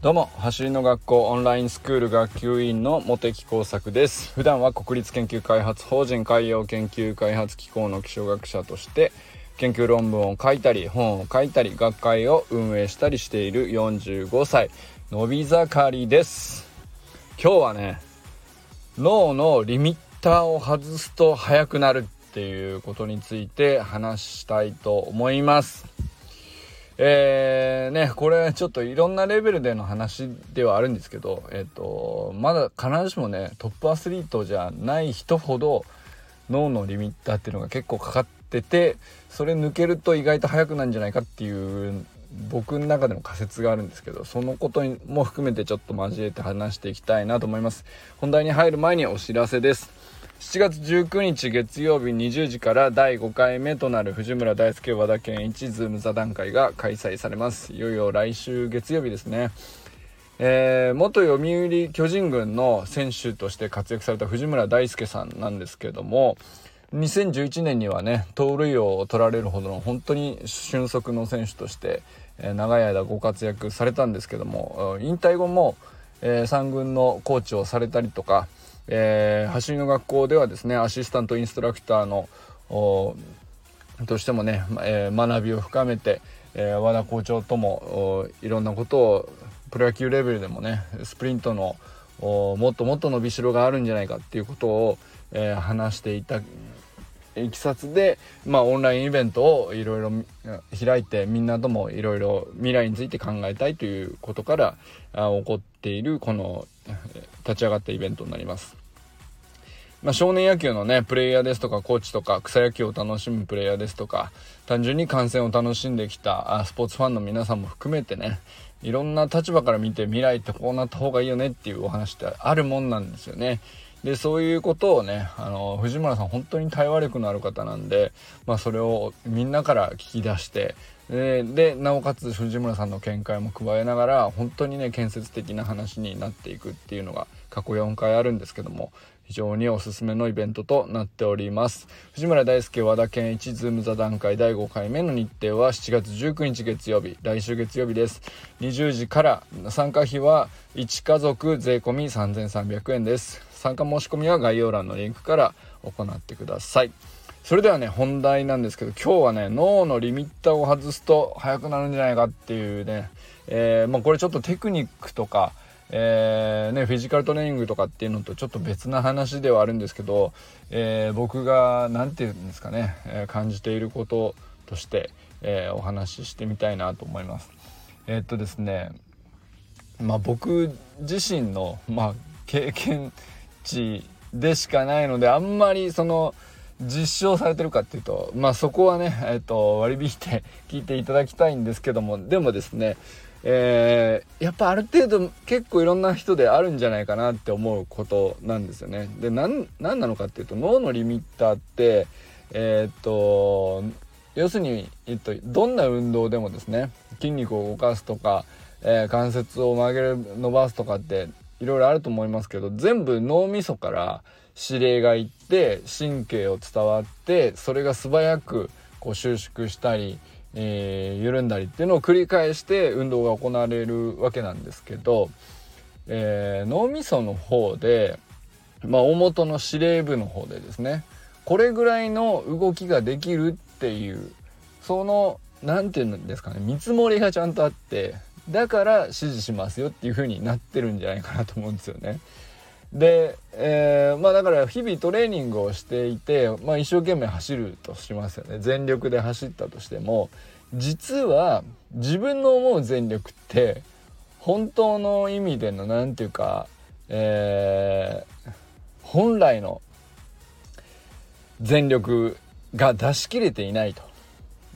どうも走りの学校オンラインスクール学級委員の茂木耕作です。普段は国立研究開発法人海洋研究開発機構の気象学者として研究論文を書いたり本を書いたり学会を運営したりしている45歳のび盛りです。今日はね脳のリミッターを外すと速くなる。っていうことについて話したいと思いますえー、ね、これちょっといろんなレベルでの話ではあるんですけど、えっ、ー、と、まだ必ずしもね、トップアスリートじゃない人ほど脳のリミッターっていうのが結構かかってて、それ抜けると意外と速くなんじゃないかっていう僕の中での仮説があるんですけど、そのことも含めてちょっと交えて話していきたいなと思います。本題に入る前にお知らせです。7月19日月曜日20時から第5回目となる藤村大輔和田健一ズーム座談会が開催されます。いよいよ来週月曜日ですね。えー、元読売巨人軍の選手として活躍された藤村大輔さんなんですけども2011年にはね盗塁王を取られるほどの本当に俊足の選手として、長い間ご活躍されたんですけども引退後も、えー、3軍のコーチをされたりとかえー、走りの学校ではですねアシスタントインストラクターのとしてもね、えー、学びを深めて、えー、和田校長ともいろんなことをプロ野球レベルでもねスプリントのもっともっと伸びしろがあるんじゃないかっていうことを、えー、話していたいきさつで、まあ、オンラインイベントをいろいろ開いてみんなともいろいろ未来について考えたいということからあ起こっているこの立ち上がったイベントになります。まあ、少年野球のね、プレイヤーですとか、コーチとか、草野球を楽しむプレイヤーですとか、単純に観戦を楽しんできたスポーツファンの皆さんも含めてね、いろんな立場から見て未来ってこうなった方がいいよねっていうお話ってあるもんなんですよね。でそういうことをねあの藤村さん本当に対話力のある方なんで、まあ、それをみんなから聞き出してででなおかつ藤村さんの見解も加えながら本当にね建設的な話になっていくっていうのが過去4回あるんですけども非常におすすめのイベントとなっております。藤村大輔和田健一ズーム座談会第5回目の日程は7月19日月曜日来週月曜日です。20時から参加費は1家族税込3300円です。参加申し込みは概要欄のリンクから行ってください。それではね、本題なんですけど、今日はね、脳のリミッターを外すと速くなるんじゃないかっていうね、えー、まあ、これちょっとテクニックとか、えー、ね、フィジカルトレーニングとかっていうのとちょっと別な話ではあるんですけど、えー、僕が何て言うんですかね、え感じていることとして、えお話ししてみたいなと思います。えっとですね、まあ、僕自身の、まあ、経験値でしかないのであんまりその実証されてるかっていうとまあそこはね、えー、と割り引いて聞いていただきたいんですけどもでもですねえー、やっぱある程度結構いろんな人であるんじゃないかなって思うことなんですよね。で何なのかっていうと脳のリミッターってえっ、と要するに、えっと、どんな運動でもですね筋肉を動かすとか、えー、関節を曲げる伸ばすとかっていろいろあると思いますけど全部脳みそから指令がいって神経を伝わってそれが素早くこう収縮したり、えー、緩んだりっていうのを繰り返して運動が行われるわけなんですけど、えー、脳みその方で、まあ、大元の司令部の方でですねこれぐらいの動きができるっていうその何て言うんですかね見積もりがちゃんとあってだから指示しますよっていう風になってるんじゃないかなと思うんですよね。で、えー、まあだから日々トレーニングをしていて、まあ、一生懸命走るとしますよね全力で走ったとしても実は自分の思う全力って本当の意味での何て言うか、えー、本来の全力が出し切れていないと。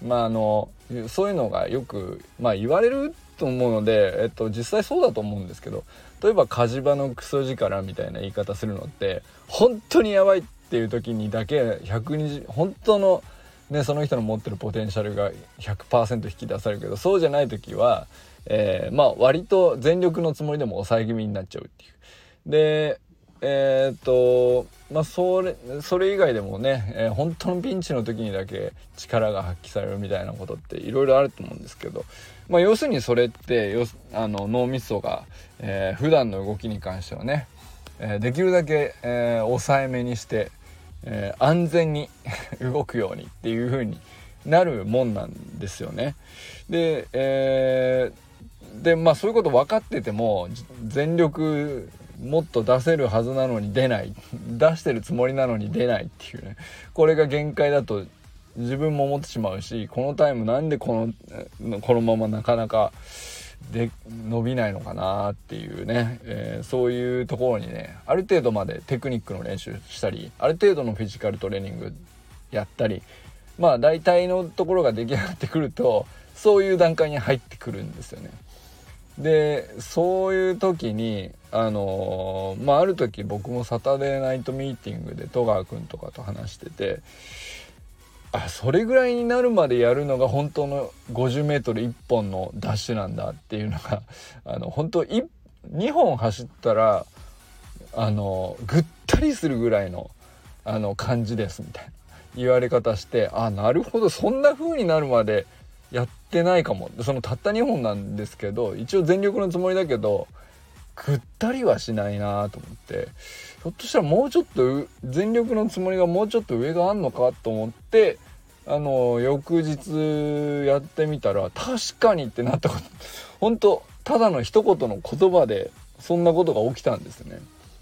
まああのそういうのがよく、まあ、言われると思うので、えっと、実際そうだと思うんですけど例えば火事場のクソ力みたいな言い方するのって本当にやばいっていう時にだけ120本当のねその人の持ってるポテンシャルが100%引き出されるけどそうじゃない時は、えー、まあ割と全力のつもりでも抑え気味になっちゃうっていう。でえー、っとまあ、それそれ以外でもね、えー、本当のピンチの時にだけ力が発揮されるみたいなことっていろいろあると思うんですけど、まあ、要するにそれってよあの脳みそが、えー、普段の動きに関してはね、えー、できるだけ、えー、抑えめにして、えー、安全に 動くようにっていう風になるもんなんですよね。で、えー、でまあそういうこと分かってても全力もっと出せるはずなのに出ない。出してるつもりなのに出ないっていうね。これが限界だと自分も思ってしまうしこのタイムなんでこのこのままなかなかで伸びないのかなっていうね、えー、そういうところにねある程度までテクニックの練習したりある程度のフィジカルトレーニングやったりまあ大体のところが出来上がってくるとそういう段階に入ってくるんですよね。でそういう時にあのー、まあある時僕もサタデーナイトミーティングで戸川君とかと話しててあそれぐらいになるまでやるのが本当の 50m1 本のダッシュなんだっていうのが あの本当2本走ったらあのぐったりするぐらいのあの感じですみたいな言われ方してあなるほどそんな風になるまでやってってないかも。そのたった2本なんですけど一応全力のつもりだけどぐったりはしないなと思って。ひょっとしたらもうちょっと全力のつもりがもうちょっと上があんのかと思ってあの翌日やってみたら確かにってなったこと。本当ただの一言の言葉でそんなことが起きたんですね。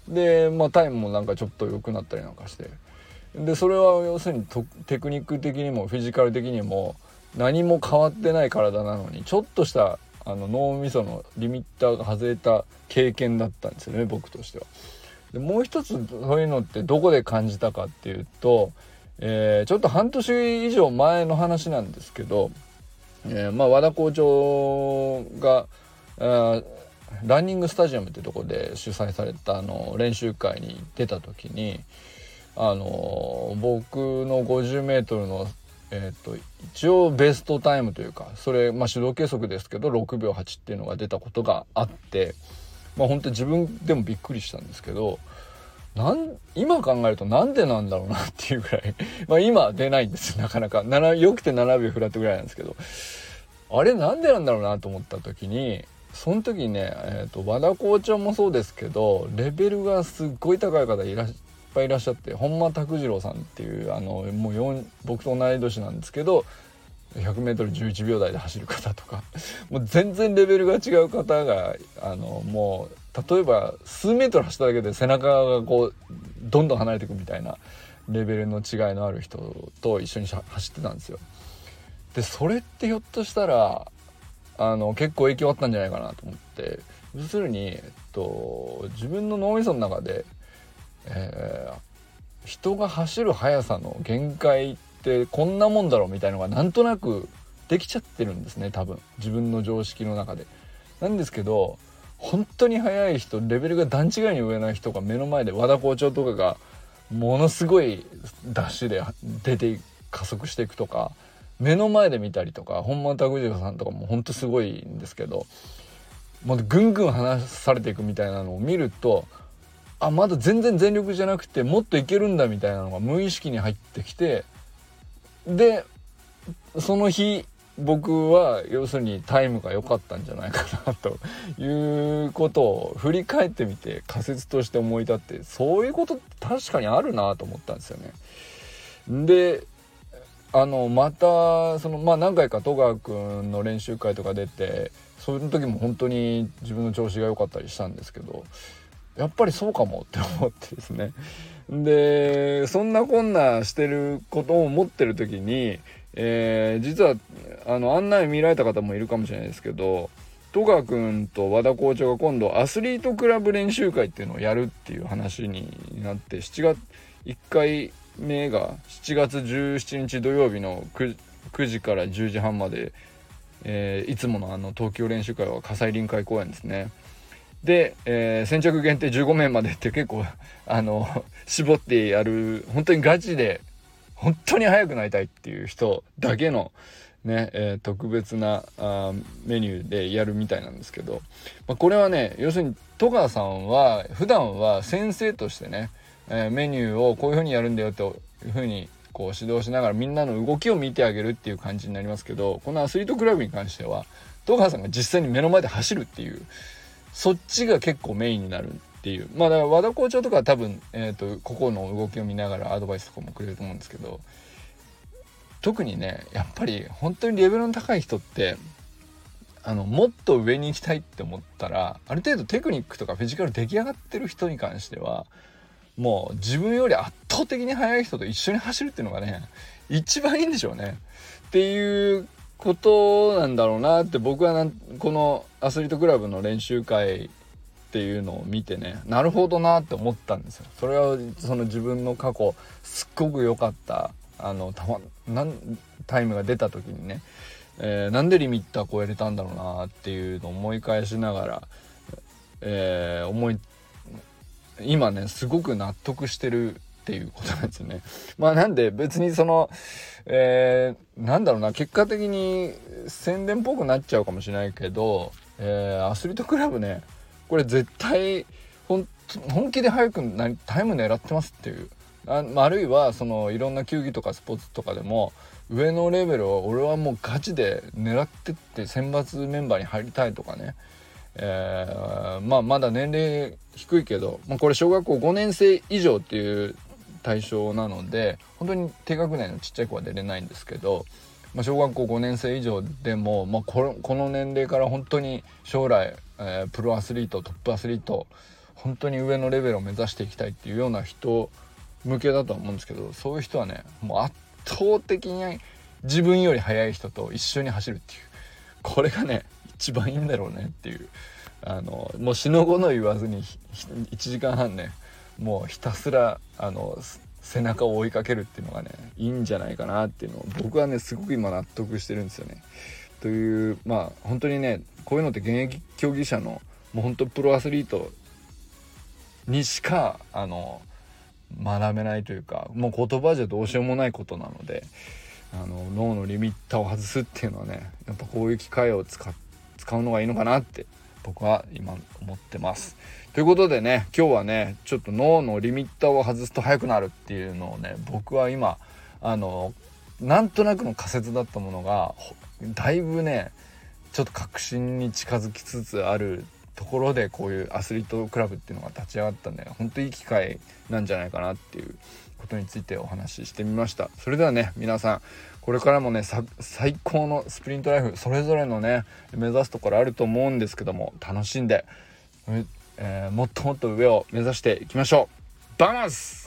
でまあタイムもなんかちょっと良くなったりなんかして。でそれは要するにテクニック的にもフィジカル的にも何も変わってない体なのにちょっとしたあの脳みそのリミッターが外れた経験だったんですよね僕としては。でもう一つそういうのってどこで感じたかっていうと、えー、ちょっと半年以上前の話なんですけど、えー、まあ和田校長がランニングスタジアムってとこで主催されたあの練習会に出た時にあの僕の 50m のえーと、一応ベストタイムというかそれ、まあ、手動計測ですけど6秒8っていうのが出たことがあってまあ本当自分でもびっくりしたんですけどなん今考えるとなんでなんだろうなっていうぐらい まあ今出ないんですなかなか。よくて7秒フラットぐらいなんですけど。あれなんでなんだろうなと思った時にその時にね、えーと、と和田校長もそうですけどレベルがすっごい高い方いらっしゃぱいいらっしゃって本間拓次郎さんっていうあのもう僕と同い年なんですけど 100m11 秒台で走る方とかもう全然レベルが違う方があのもう例えば数メートル走っただけで背中がこうどんどん離れていくみたいなレベルの違いのある人と一緒に走ってたんですよ。でそれってひょっとしたらあの結構影響あったんじゃないかなと思って要するに、えっと、自分の脳みその中でえー、人が走る速さの限界ってこんなもんだろうみたいのがなんとなくできちゃってるんですね多分自分の常識の中で。なんですけど本当に速い人レベルが段違いに上な人が目の前で和田校長とかがものすごいダッシュで出て加速していくとか目の前で見たりとか本間拓次郎さんとかも本当すごいんですけどもうぐんぐん離されていくみたいなのを見るとあまだ全然全力じゃなくてもっといけるんだみたいなのが無意識に入ってきてでその日僕は要するにタイムが良かったんじゃないかなということを振り返ってみて仮説として思い立ってそういうことって確かにあるなと思ったんですよね。であのまたそのまあ何回か戸川君の練習会とか出てその時も本当に自分の調子が良かったりしたんですけどやっぱりそうかもって思ってですねでそんなこんなしてることを思ってる時に、えー、実はあの案内見られた方もいるかもしれないですけど戸川君と和田校長が今度アスリートクラブ練習会っていうのをやるっていう話になって7月1回目が7月17日土曜日の 9, 9時から10時半まで、えー、いつものあの東京練習会は火災臨海公園ですね。で、えー、先着限定15名までって結構あの 絞ってやる本当にガチで本当に速くなりたいっていう人だけのね、えー、特別なあメニューでやるみたいなんですけど、まあ、これはね要するに戸川さんは普段は先生としてねえー、メニューをこういう風にやるんだよという風にこう指導しながらみんなの動きを見てあげるっていう感じになりますけどこのアスリートクラブに関しては戸川さんが実際に目の前で走るっていうそっちが結構メインになるっていう。まあだから和田校長とかは多分、えーと、ここの動きを見ながらアドバイスとかもくれると思うんですけど特にねやっぱり本当にレベルの高い人ってあのもっと上に行きたいって思ったらある程度テクニックとかフィジカル出来上がってる人に関してはもう自分より圧倒的に速い人と一緒に走るっていうのがね一番いいんでしょうね。っていうことなんだろうなって僕はこのアスリートクラブの練習会っていうのを見てねなるほどなって思ったんですよ。それはその自分の過去すっごく良かったあのた、ま、なんタイムが出た時にね、えー、なんでリミッター超えれたんだろうなっていうのを思い返しながら、えー、思い今ねすごく納得してるっていうことなんですよね。まあなんで別にその、えー、なんだろうな結果的に宣伝っぽくなっちゃうかもしれないけど、えー、アスリートクラブねこれ絶対本気で早くなタイム狙ってますっていう。ああるいはそのいろんな球技とかスポーツとかでも上のレベルを俺はもうガチで狙ってって選抜メンバーに入りたいとかね。えー、まあまだ年齢低いけど、まあ、これ小学校5年生以上っていう対象なので本当に低学年のちっちゃい子は出れないんですけど、まあ、小学校5年生以上でも、まあ、このこの年齢から本当に将来、えー、プロアスリートトップアスリート本当に上のレベルを目指していきたいっていうような人向けだと思うんですけどそういう人はねもう圧倒的に自分より速い人と一緒に走るっていう。これがね一番いいんだろうねっていう。あのもう死の後の言わずに1時間半ねもうひたすらあの背中を追いかけるっていうのがねいいんじゃないかなっていうのを僕はねすごく今納得してるんですよね。というまあ本当にねこういうのって現役競技者のもう本当プロアスリートにしかあの学べないというかもう言葉じゃどうしようもないことなのであの脳のリミッターを外すっていうのはねやっぱこういう機会を使使うのがいいのかなって僕は今思ってます。ということでね今日はねちょっと脳のリミッターを外すと速くなるっていうのをね僕は今あのなんとなくの仮説だったものがだいぶねちょっと確信に近づきつつあるところでこういうアスリートクラブっていうのが立ち上がったんで本当いい機会なんじゃないかなっていうことについてお話ししてみました。それではね皆さんこれからもね最高のスプリントライフそれぞれのね目指すところあると思うんですけども楽しんで、えー、もっともっと上を目指していきましょう。バマス